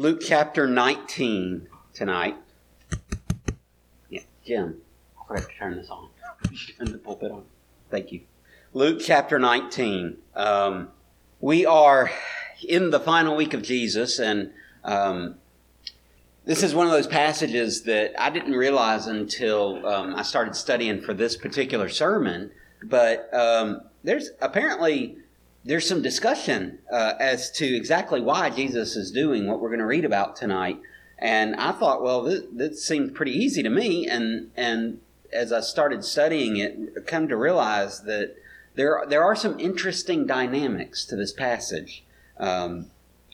Luke chapter 19 tonight. Yeah, Jim, I forgot to turn this on. turn the pulpit on. Thank you. Luke chapter 19. Um, we are in the final week of Jesus, and um, this is one of those passages that I didn't realize until um, I started studying for this particular sermon. But um, there's apparently there's some discussion uh, as to exactly why Jesus is doing what we're going to read about tonight. And I thought, well, this, this seemed pretty easy to me. And and as I started studying it, come to realize that there there are some interesting dynamics to this passage. Um,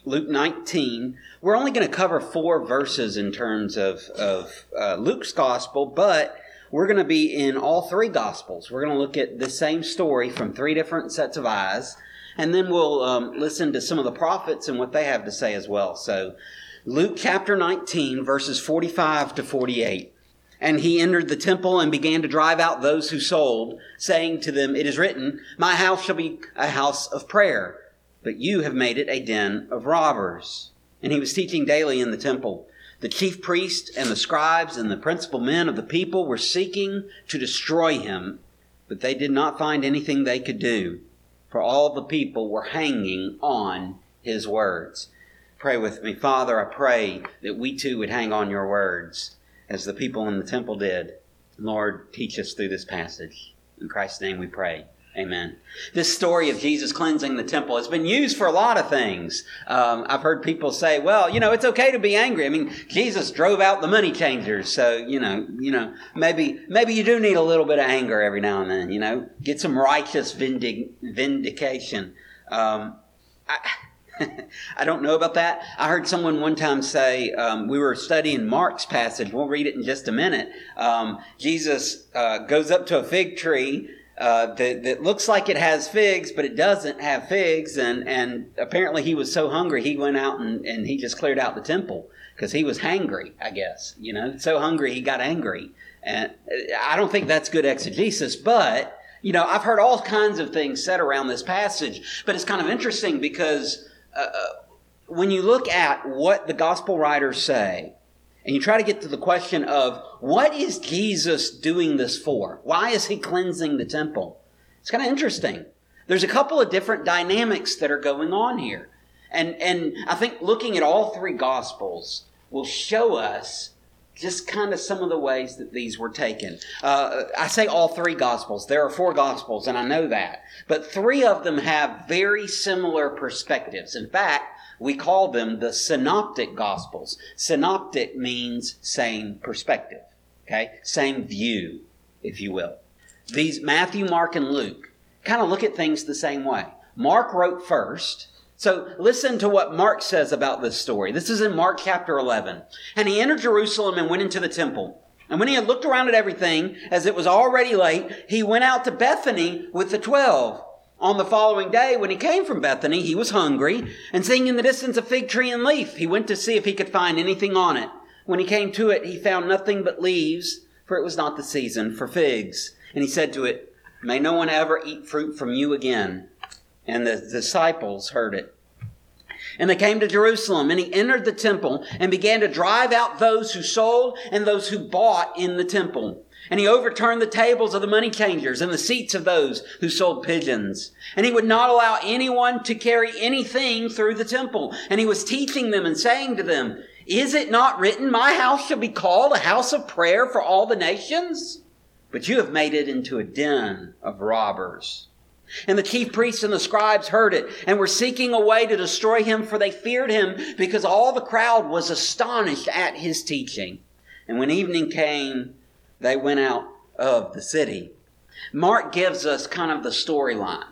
Luke 19. We're only going to cover four verses in terms of, of uh, Luke's gospel, but we're going to be in all three gospels. We're going to look at the same story from three different sets of eyes, and then we'll um, listen to some of the prophets and what they have to say as well. So, Luke chapter 19, verses 45 to 48. And he entered the temple and began to drive out those who sold, saying to them, It is written, My house shall be a house of prayer but you have made it a den of robbers. And he was teaching daily in the temple. The chief priests and the scribes and the principal men of the people were seeking to destroy him, but they did not find anything they could do, for all the people were hanging on his words. Pray with me. Father, I pray that we too would hang on your words as the people in the temple did. Lord, teach us through this passage. In Christ's name we pray. Amen. This story of Jesus cleansing the temple has been used for a lot of things. Um, I've heard people say, "Well, you know, it's okay to be angry." I mean, Jesus drove out the money changers, so you know, you know, maybe maybe you do need a little bit of anger every now and then. You know, get some righteous vindic- vindication. Um, I, I don't know about that. I heard someone one time say, um, we were studying Mark's passage. We'll read it in just a minute. Um, Jesus uh, goes up to a fig tree uh, that, that looks like it has figs, but it doesn't have figs. And, and apparently he was so hungry, he went out and, and he just cleared out the temple because he was hangry, I guess. You know, so hungry he got angry. And I don't think that's good exegesis, but, you know, I've heard all kinds of things said around this passage, but it's kind of interesting because uh, uh when you look at what the gospel writers say, and you try to get to the question of what is Jesus doing this for? Why is he cleansing the temple? It's kind of interesting. There's a couple of different dynamics that are going on here. And, and I think looking at all three gospels will show us just kind of some of the ways that these were taken. Uh, I say all three gospels. There are four gospels, and I know that. But three of them have very similar perspectives. In fact, we call them the synoptic gospels. Synoptic means same perspective, okay? Same view, if you will. These Matthew, Mark, and Luke kind of look at things the same way. Mark wrote first. So listen to what Mark says about this story. This is in Mark chapter 11. And he entered Jerusalem and went into the temple. And when he had looked around at everything, as it was already late, he went out to Bethany with the twelve. On the following day, when he came from Bethany, he was hungry, and seeing in the distance a fig tree and leaf, he went to see if he could find anything on it. When he came to it, he found nothing but leaves, for it was not the season for figs. And he said to it, May no one ever eat fruit from you again. And the disciples heard it. And they came to Jerusalem, and he entered the temple and began to drive out those who sold and those who bought in the temple and he overturned the tables of the money changers and the seats of those who sold pigeons. And he would not allow anyone to carry anything through the temple. And he was teaching them and saying to them, Is it not written, My house shall be called a house of prayer for all the nations? But you have made it into a den of robbers. And the chief priests and the scribes heard it and were seeking a way to destroy him, for they feared him because all the crowd was astonished at his teaching. And when evening came, they went out of the city. Mark gives us kind of the storyline.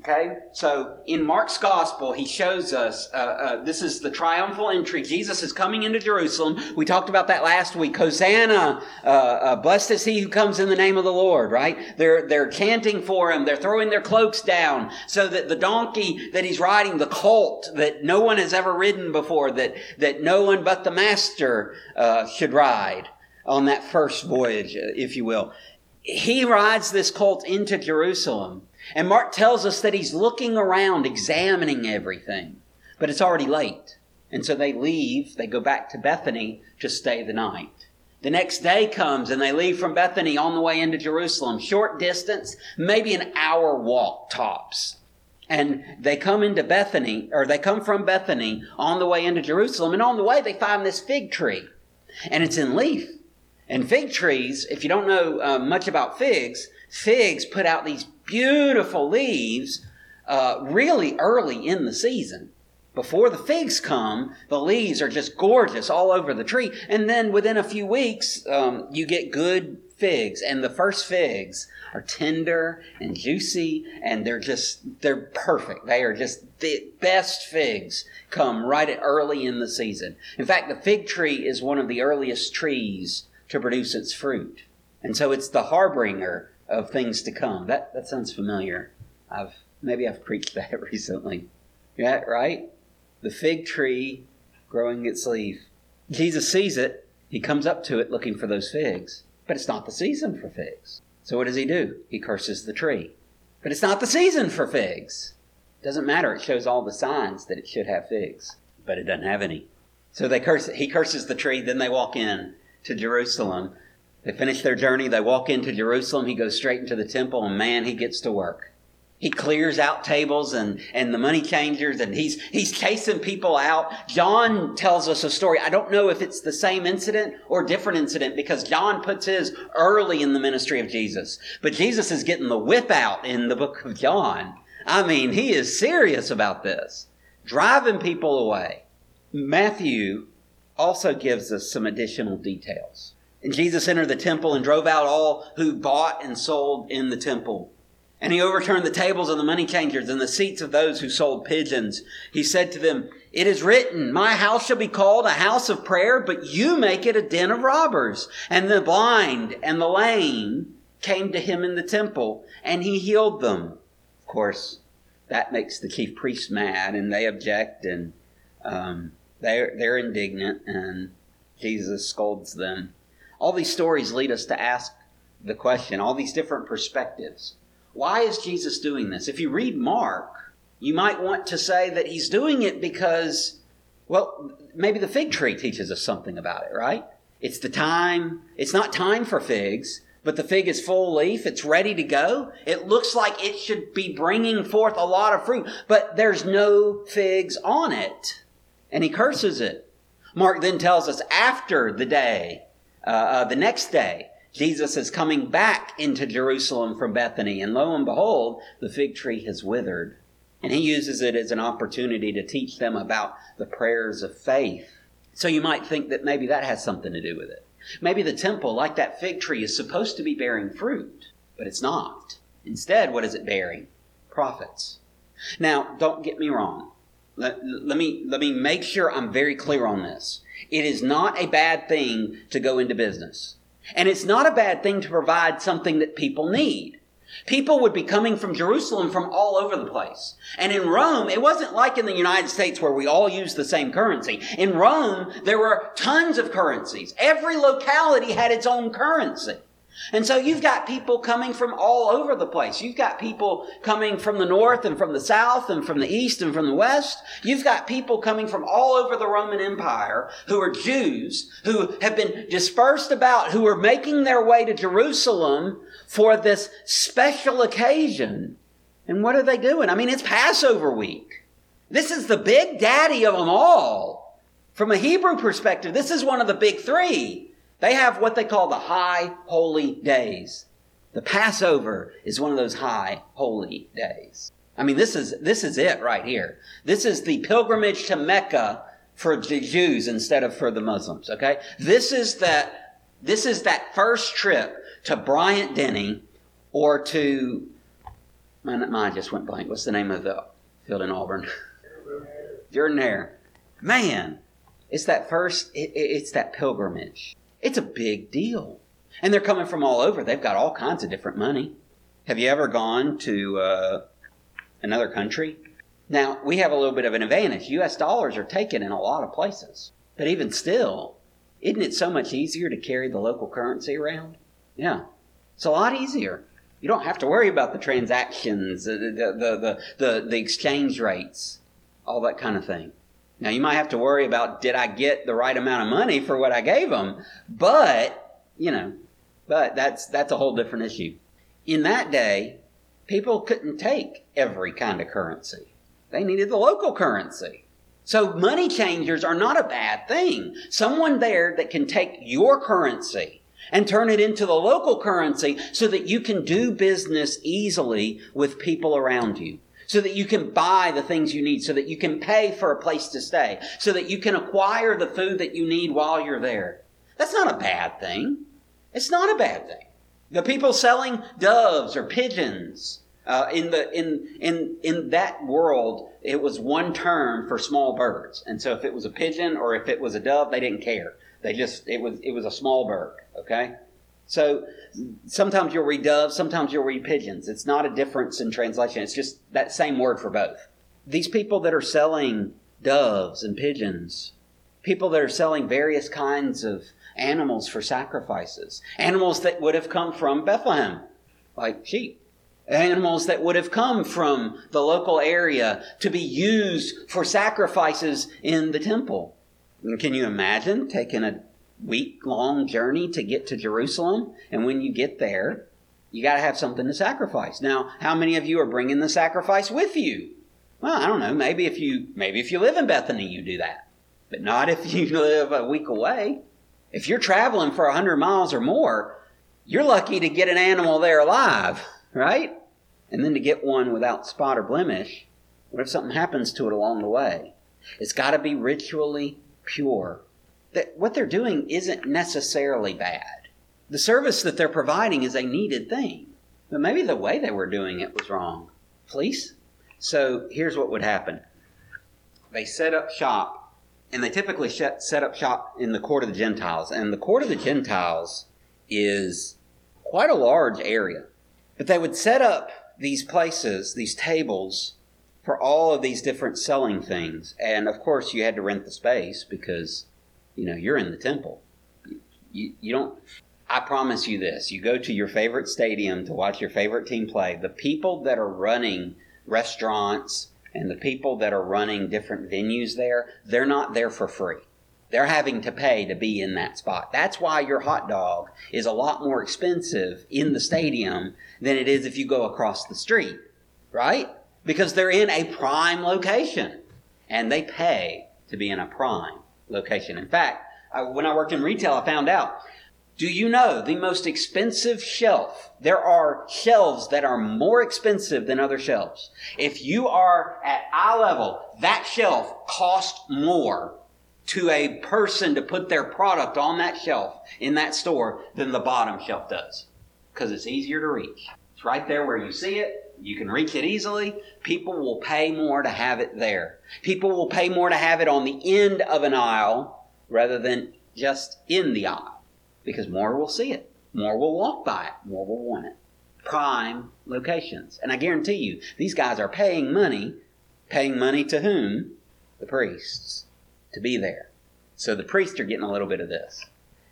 Okay, so in Mark's gospel, he shows us uh, uh, this is the triumphal entry. Jesus is coming into Jerusalem. We talked about that last week. Hosanna, uh, uh, blessed is he who comes in the name of the Lord. Right? They're they're chanting for him. They're throwing their cloaks down so that the donkey that he's riding, the colt that no one has ever ridden before, that that no one but the master uh, should ride on that first voyage, uh, if you will. He rides this colt into Jerusalem, and Mark tells us that he's looking around, examining everything. But it's already late. And so they leave, they go back to Bethany to stay the night. The next day comes and they leave from Bethany on the way into Jerusalem, short distance, maybe an hour walk tops. And they come into Bethany, or they come from Bethany on the way into Jerusalem, and on the way they find this fig tree. And it's in leaf. And fig trees, if you don't know uh, much about figs, figs put out these beautiful leaves uh, really early in the season. Before the figs come, the leaves are just gorgeous all over the tree. And then within a few weeks, um, you get good figs. And the first figs are tender and juicy, and they're just, they're perfect. They are just the best figs come right early in the season. In fact, the fig tree is one of the earliest trees to produce its fruit. And so it's the harbinger of things to come. That, that sounds familiar. I've, maybe I've preached that recently. Yeah, right? the fig tree growing its leaf. Jesus sees it. He comes up to it looking for those figs. But it's not the season for figs. So what does he do? He curses the tree. But it's not the season for figs. Doesn't matter. It shows all the signs that it should have figs, but it doesn't have any. So they curse. He curses the tree. Then they walk in to Jerusalem. They finish their journey. They walk into Jerusalem. He goes straight into the temple, and man, he gets to work. He clears out tables and, and the money changers and he's, he's chasing people out. John tells us a story. I don't know if it's the same incident or different incident because John puts his early in the ministry of Jesus. But Jesus is getting the whip out in the book of John. I mean, he is serious about this, driving people away. Matthew also gives us some additional details. And Jesus entered the temple and drove out all who bought and sold in the temple and he overturned the tables of the money changers and the seats of those who sold pigeons. He said to them, It is written, My house shall be called a house of prayer, but you make it a den of robbers. And the blind and the lame came to him in the temple, and he healed them. Of course, that makes the chief priests mad, and they object, and um, they're, they're indignant, and Jesus scolds them. All these stories lead us to ask the question, all these different perspectives. Why is Jesus doing this? If you read Mark, you might want to say that he's doing it because, well, maybe the fig tree teaches us something about it, right? It's the time, it's not time for figs, but the fig is full leaf. It's ready to go. It looks like it should be bringing forth a lot of fruit, but there's no figs on it. And he curses it. Mark then tells us after the day, uh, uh, the next day, Jesus is coming back into Jerusalem from Bethany, and lo and behold, the fig tree has withered. And he uses it as an opportunity to teach them about the prayers of faith. So you might think that maybe that has something to do with it. Maybe the temple, like that fig tree, is supposed to be bearing fruit, but it's not. Instead, what is it bearing? Profits. Now, don't get me wrong. Let, let, me, let me make sure I'm very clear on this. It is not a bad thing to go into business. And it's not a bad thing to provide something that people need. People would be coming from Jerusalem from all over the place. And in Rome, it wasn't like in the United States where we all use the same currency. In Rome, there were tons of currencies. Every locality had its own currency. And so you've got people coming from all over the place. You've got people coming from the north and from the south and from the east and from the west. You've got people coming from all over the Roman Empire who are Jews, who have been dispersed about, who are making their way to Jerusalem for this special occasion. And what are they doing? I mean, it's Passover week. This is the big daddy of them all. From a Hebrew perspective, this is one of the big three. They have what they call the high holy days. The Passover is one of those high holy days. I mean, this is, this is it right here. This is the pilgrimage to Mecca for the Jews instead of for the Muslims, okay? This is that, this is that first trip to Bryant Denny or to, mine, mine just went blank. What's the name of the field in Auburn? Jordan Hare. Man, it's that first, it, it's that pilgrimage. It's a big deal. And they're coming from all over. They've got all kinds of different money. Have you ever gone to uh, another country? Now, we have a little bit of an advantage. US dollars are taken in a lot of places. But even still, isn't it so much easier to carry the local currency around? Yeah. It's a lot easier. You don't have to worry about the transactions, the, the, the, the, the exchange rates, all that kind of thing. Now, you might have to worry about did I get the right amount of money for what I gave them? But, you know, but that's, that's a whole different issue. In that day, people couldn't take every kind of currency. They needed the local currency. So money changers are not a bad thing. Someone there that can take your currency and turn it into the local currency so that you can do business easily with people around you so that you can buy the things you need, so that you can pay for a place to stay, so that you can acquire the food that you need while you're there. That's not a bad thing. It's not a bad thing. The people selling doves or pigeons uh, in the in in in that world, it was one term for small birds, and so if it was a pigeon or if it was a dove, they didn't care. They just it was it was a small bird. Okay, so sometimes you'll read doves, sometimes you'll read pigeons. It's not a difference in translation. It's just that same word for both. These people that are selling doves and pigeons, people that are selling various kinds of animals for sacrifices, animals that would have come from Bethlehem, like sheep, animals that would have come from the local area to be used for sacrifices in the temple. Can you imagine taking a week long journey to get to Jerusalem. And when you get there, you got to have something to sacrifice. Now, how many of you are bringing the sacrifice with you? Well, I don't know. Maybe if you maybe if you live in Bethany, you do that, but not if you live a week away. If you're traveling for hundred miles or more, you're lucky to get an animal there alive, right? And then to get one without spot or blemish. What if something happens to it along the way? It's got to be ritually pure that what they're doing isn't necessarily bad. The service that they're providing is a needed thing. But maybe the way they were doing it was wrong. Police? So here's what would happen they set up shop, and they typically set up shop in the court of the Gentiles. And the court of the Gentiles is quite a large area. But they would set up these places, these tables, for all of these different selling things. And of course, you had to rent the space because you know, you're in the temple. You, you don't, I promise you this you go to your favorite stadium to watch your favorite team play. The people that are running restaurants and the people that are running different venues there, they're not there for free. They're having to pay to be in that spot. That's why your hot dog is a lot more expensive in the stadium than it is if you go across the street, right? Because they're in a prime location and they pay to be in a prime location. In fact, I, when I worked in retail, I found out. Do you know the most expensive shelf? There are shelves that are more expensive than other shelves. If you are at eye level, that shelf costs more to a person to put their product on that shelf in that store than the bottom shelf does. Because it's easier to reach. It's right there where you see it. You can reach it easily. People will pay more to have it there. People will pay more to have it on the end of an aisle rather than just in the aisle because more will see it. More will walk by it. More will want it. Prime locations. And I guarantee you, these guys are paying money. Paying money to whom? The priests. To be there. So the priests are getting a little bit of this.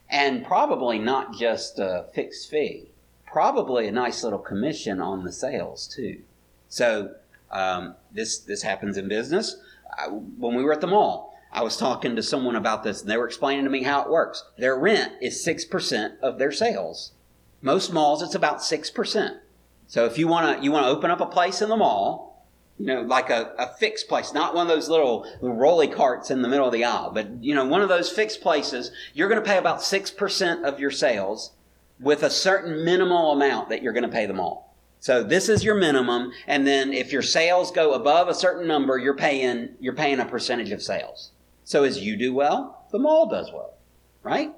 And probably not just a fixed fee probably a nice little commission on the sales too. So um, this this happens in business. I, when we were at the mall, I was talking to someone about this, and they were explaining to me how it works. Their rent is six percent of their sales. Most malls, it's about six percent. So if you want to you want to open up a place in the mall, you know, like a, a fixed place, not one of those little rolly carts in the middle of the aisle, but you know, one of those fixed places, you're going to pay about six percent of your sales with a certain minimal amount that you're going to pay them all. So this is your minimum, and then if your sales go above a certain number, you're paying you're paying a percentage of sales. So as you do well, the mall does well, right?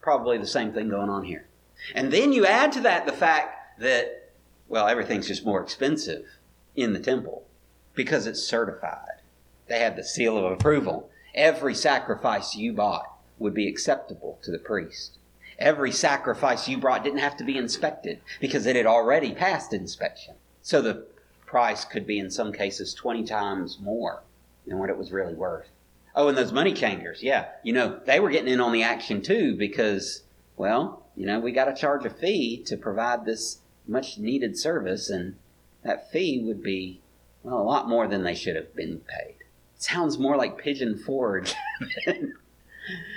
Probably the same thing going on here. And then you add to that the fact that well, everything's just more expensive in the temple because it's certified. They have the seal of approval. Every sacrifice you bought would be acceptable to the priest. Every sacrifice you brought didn't have to be inspected because it had already passed inspection. So the price could be in some cases 20 times more than what it was really worth. Oh, and those money changers, yeah, you know, they were getting in on the action too because, well, you know, we got to charge a fee to provide this much needed service, and that fee would be, well, a lot more than they should have been paid. sounds more like Pigeon Forge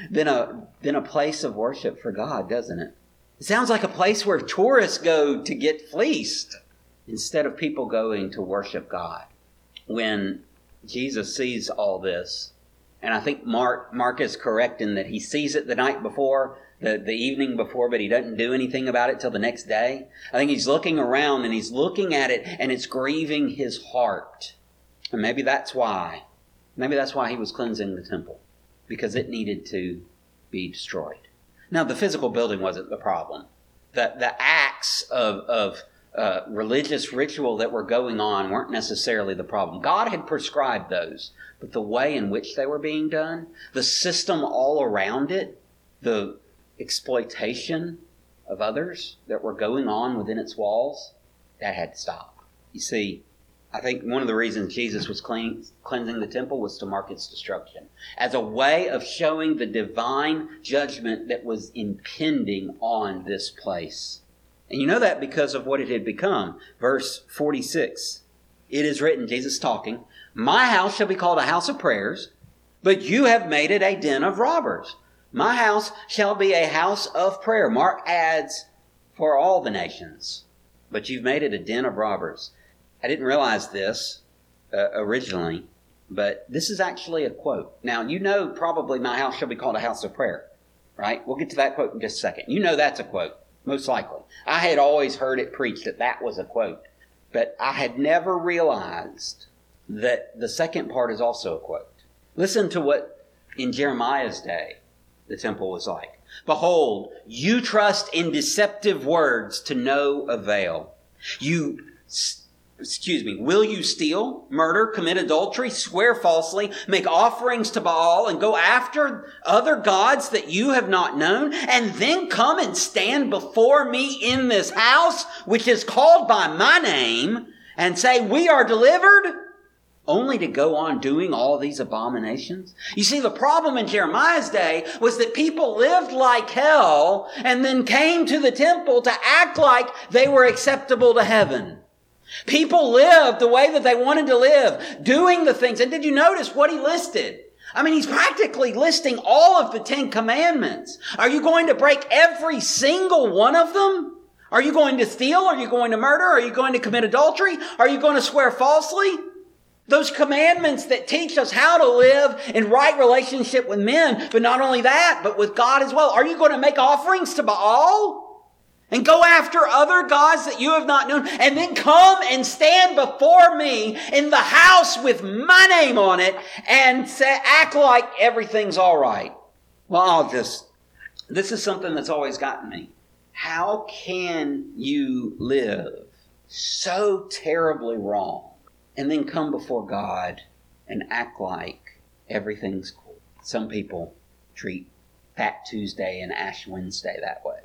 than, a, than a place of worship for God, doesn't it? It sounds like a place where tourists go to get fleeced instead of people going to worship God. When Jesus sees all this, and I think Mark, Mark is correct in that he sees it the night before, the, the evening before, but he doesn't do anything about it till the next day. I think he's looking around and he's looking at it and it's grieving his heart. And maybe that's why. Maybe that's why he was cleansing the temple. Because it needed to be destroyed. Now, the physical building wasn't the problem. The, the acts of, of uh, religious ritual that were going on weren't necessarily the problem. God had prescribed those, but the way in which they were being done, the system all around it, the exploitation of others that were going on within its walls, that had to stop. You see, I think one of the reasons Jesus was clean, cleansing the temple was to mark its destruction as a way of showing the divine judgment that was impending on this place. And you know that because of what it had become. Verse 46 It is written, Jesus talking, My house shall be called a house of prayers, but you have made it a den of robbers. My house shall be a house of prayer. Mark adds, For all the nations, but you've made it a den of robbers. I didn't realize this uh, originally, but this is actually a quote. Now, you know probably my house shall be called a house of prayer, right? We'll get to that quote in just a second. You know that's a quote, most likely. I had always heard it preached that that was a quote, but I had never realized that the second part is also a quote. Listen to what in Jeremiah's day the temple was like. Behold, you trust in deceptive words to no avail. You excuse me, will you steal, murder, commit adultery, swear falsely, make offerings to Baal, and go after other gods that you have not known, and then come and stand before me in this house, which is called by my name, and say, We are delivered? Only to go on doing all these abominations? You see, the problem in Jeremiah's day was that people lived like hell and then came to the temple to act like they were acceptable to heaven. People lived the way that they wanted to live, doing the things. And did you notice what he listed? I mean, he's practically listing all of the Ten Commandments. Are you going to break every single one of them? Are you going to steal? Are you going to murder? Are you going to commit adultery? Are you going to swear falsely? Those commandments that teach us how to live in right relationship with men, but not only that, but with God as well. Are you going to make offerings to Baal? And go after other gods that you have not known, and then come and stand before me in the house with my name on it and say, act like everything's all right. Well, I'll just, this is something that's always gotten me. How can you live so terribly wrong and then come before God and act like everything's cool? Some people treat Fat Tuesday and Ash Wednesday that way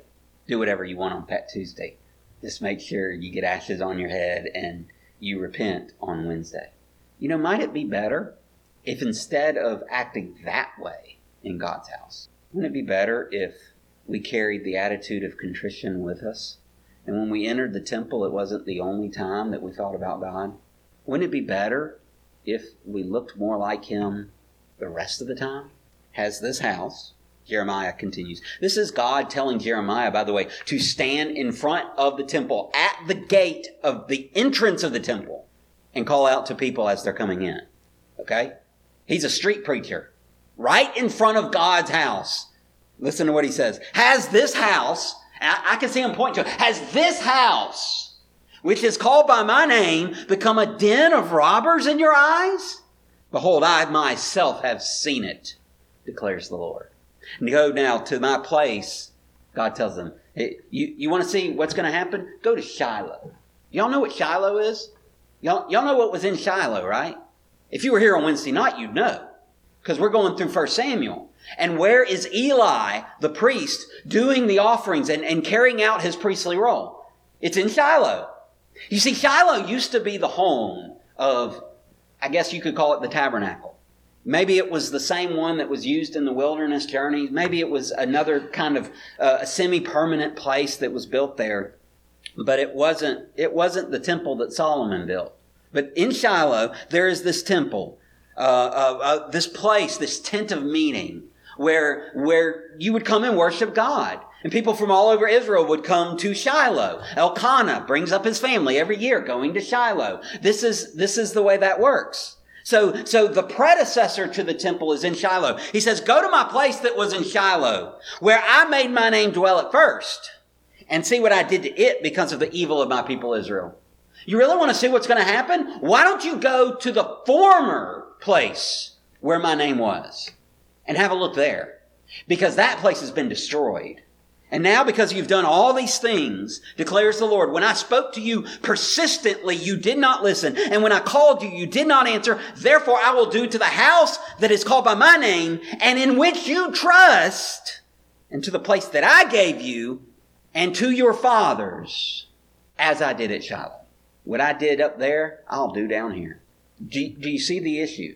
do whatever you want on Fat Tuesday. Just make sure you get ashes on your head and you repent on Wednesday. You know, might it be better if instead of acting that way in God's house, wouldn't it be better if we carried the attitude of contrition with us? And when we entered the temple, it wasn't the only time that we thought about God. Wouldn't it be better if we looked more like Him the rest of the time? Has this house Jeremiah continues. This is God telling Jeremiah, by the way, to stand in front of the temple, at the gate of the entrance of the temple, and call out to people as they're coming in. Okay? He's a street preacher, right in front of God's house. Listen to what he says. Has this house, I, I can see him point to it, has this house, which is called by my name, become a den of robbers in your eyes? Behold, I myself have seen it, declares the Lord go now to my place. God tells them, hey, you, you want to see what's going to happen? Go to Shiloh. Y'all know what Shiloh is? Y'all, y'all know what was in Shiloh, right? If you were here on Wednesday night, you'd know. Because we're going through 1 Samuel. And where is Eli, the priest, doing the offerings and, and carrying out his priestly role? It's in Shiloh. You see, Shiloh used to be the home of, I guess you could call it the tabernacle. Maybe it was the same one that was used in the wilderness journey. Maybe it was another kind of uh, semi-permanent place that was built there. But it wasn't, it wasn't the temple that Solomon built. But in Shiloh, there is this temple. uh, uh, uh, this place, this tent of meeting, where where you would come and worship God. And people from all over Israel would come to Shiloh. Elkanah brings up his family every year going to Shiloh. This is, this is the way that works. So, so the predecessor to the temple is in Shiloh. He says, go to my place that was in Shiloh, where I made my name dwell at first, and see what I did to it because of the evil of my people Israel. You really want to see what's going to happen? Why don't you go to the former place where my name was and have a look there? Because that place has been destroyed. And now, because you've done all these things, declares the Lord, when I spoke to you persistently, you did not listen. And when I called you, you did not answer. Therefore, I will do to the house that is called by my name and in which you trust, and to the place that I gave you, and to your fathers, as I did at Shiloh. What I did up there, I'll do down here. Do, do you see the issue?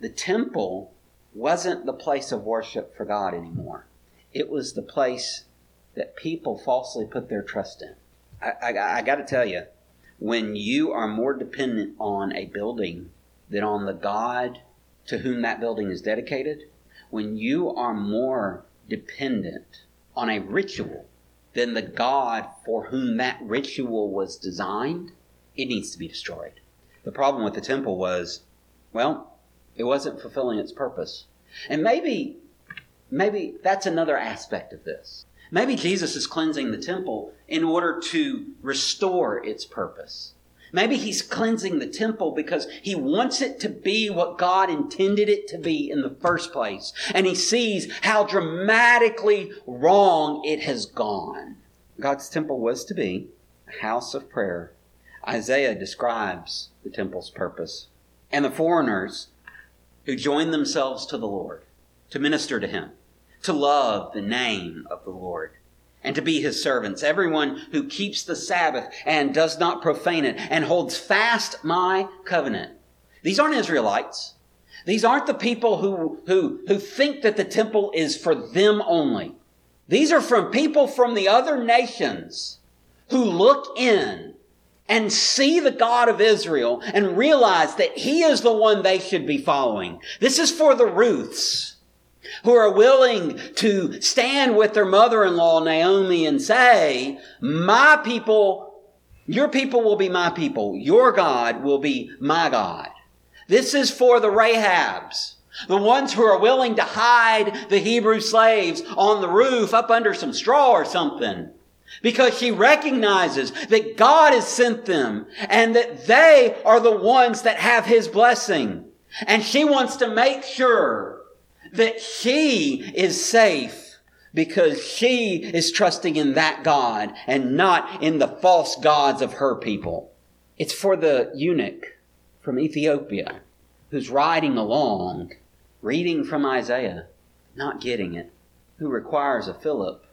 The temple wasn't the place of worship for God anymore. It was the place that people falsely put their trust in. I, I, I got to tell you, when you are more dependent on a building than on the God to whom that building is dedicated, when you are more dependent on a ritual than the God for whom that ritual was designed, it needs to be destroyed. The problem with the temple was, well, it wasn't fulfilling its purpose. And maybe, maybe that's another aspect of this. Maybe Jesus is cleansing the temple in order to restore its purpose. Maybe he's cleansing the temple because he wants it to be what God intended it to be in the first place. And he sees how dramatically wrong it has gone. God's temple was to be a house of prayer. Isaiah describes the temple's purpose. And the foreigners who joined themselves to the Lord to minister to him to love the name of the Lord and to be his servants. Everyone who keeps the Sabbath and does not profane it and holds fast my covenant. These aren't Israelites. These aren't the people who, who, who think that the temple is for them only. These are from people from the other nations who look in and see the God of Israel and realize that he is the one they should be following. This is for the Ruths who are willing to stand with their mother-in-law Naomi and say, my people, your people will be my people. Your God will be my God. This is for the Rahabs. The ones who are willing to hide the Hebrew slaves on the roof up under some straw or something. Because she recognizes that God has sent them and that they are the ones that have His blessing. And she wants to make sure that she is safe because she is trusting in that God and not in the false gods of her people. It's for the eunuch from Ethiopia who's riding along, reading from Isaiah, not getting it, who requires a Philip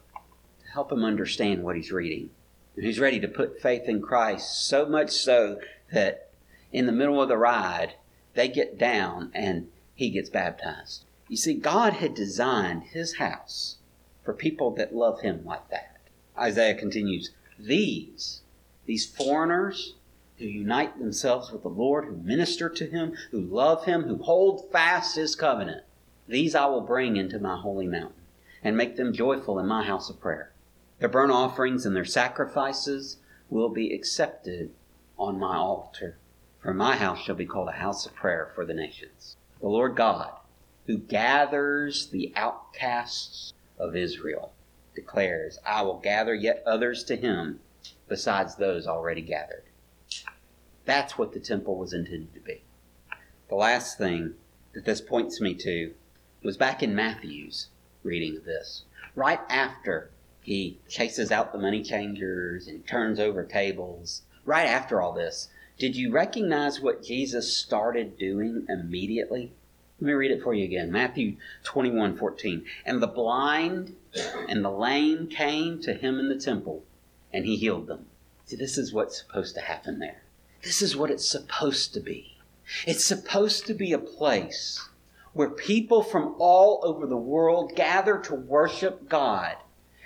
to help him understand what he's reading. And he's ready to put faith in Christ so much so that in the middle of the ride, they get down and he gets baptized. You see, God had designed his house for people that love him like that. Isaiah continues, These, these foreigners who unite themselves with the Lord, who minister to him, who love him, who hold fast his covenant, these I will bring into my holy mountain and make them joyful in my house of prayer. Their burnt offerings and their sacrifices will be accepted on my altar. For my house shall be called a house of prayer for the nations. The Lord God who gathers the outcasts of Israel, declares, I will gather yet others to him besides those already gathered. That's what the temple was intended to be. The last thing that this points me to was back in Matthew's reading of this. Right after he chases out the money changers and turns over tables, right after all this, did you recognize what Jesus started doing immediately? Let me read it for you again. Matthew 21 14. And the blind and the lame came to him in the temple, and he healed them. See, this is what's supposed to happen there. This is what it's supposed to be. It's supposed to be a place where people from all over the world gather to worship God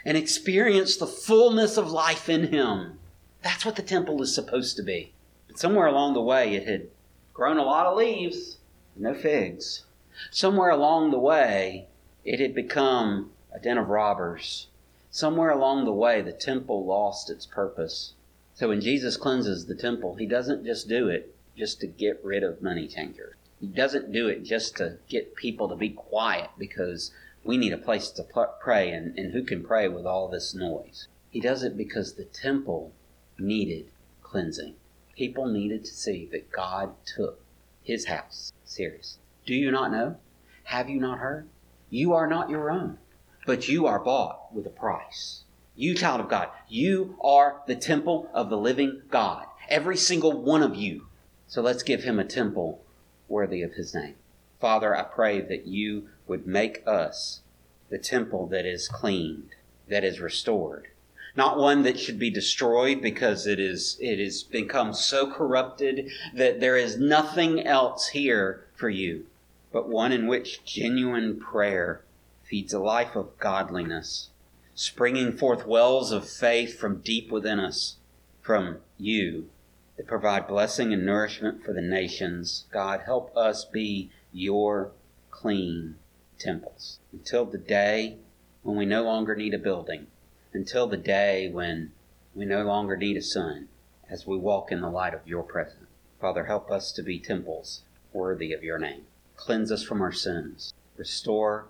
and experience the fullness of life in Him. That's what the temple is supposed to be. But somewhere along the way, it had grown a lot of leaves no figs. Somewhere along the way, it had become a den of robbers. Somewhere along the way, the temple lost its purpose. So when Jesus cleanses the temple, he doesn't just do it just to get rid of money changers. He doesn't do it just to get people to be quiet because we need a place to pray, and, and who can pray with all this noise? He does it because the temple needed cleansing. People needed to see that God took his house serious. Do you not know? Have you not heard? You are not your own, but you are bought with a price. You, child of God, you are the temple of the living God. Every single one of you. So let's give him a temple worthy of his name. Father, I pray that you would make us the temple that is cleaned, that is restored. Not one that should be destroyed because it is it has become so corrupted that there is nothing else here for you, but one in which genuine prayer feeds a life of godliness springing forth wells of faith from deep within us, from you, that provide blessing and nourishment for the nations. God, help us be your clean temples until the day when we no longer need a building, until the day when we no longer need a sun as we walk in the light of your presence. Father, help us to be temples worthy of your name. Cleanse us from our sins. Restore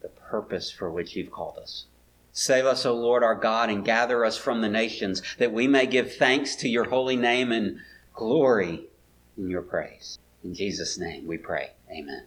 the purpose for which you've called us. Save us, O Lord our God, and gather us from the nations, that we may give thanks to your holy name and glory in your praise. In Jesus' name we pray. Amen.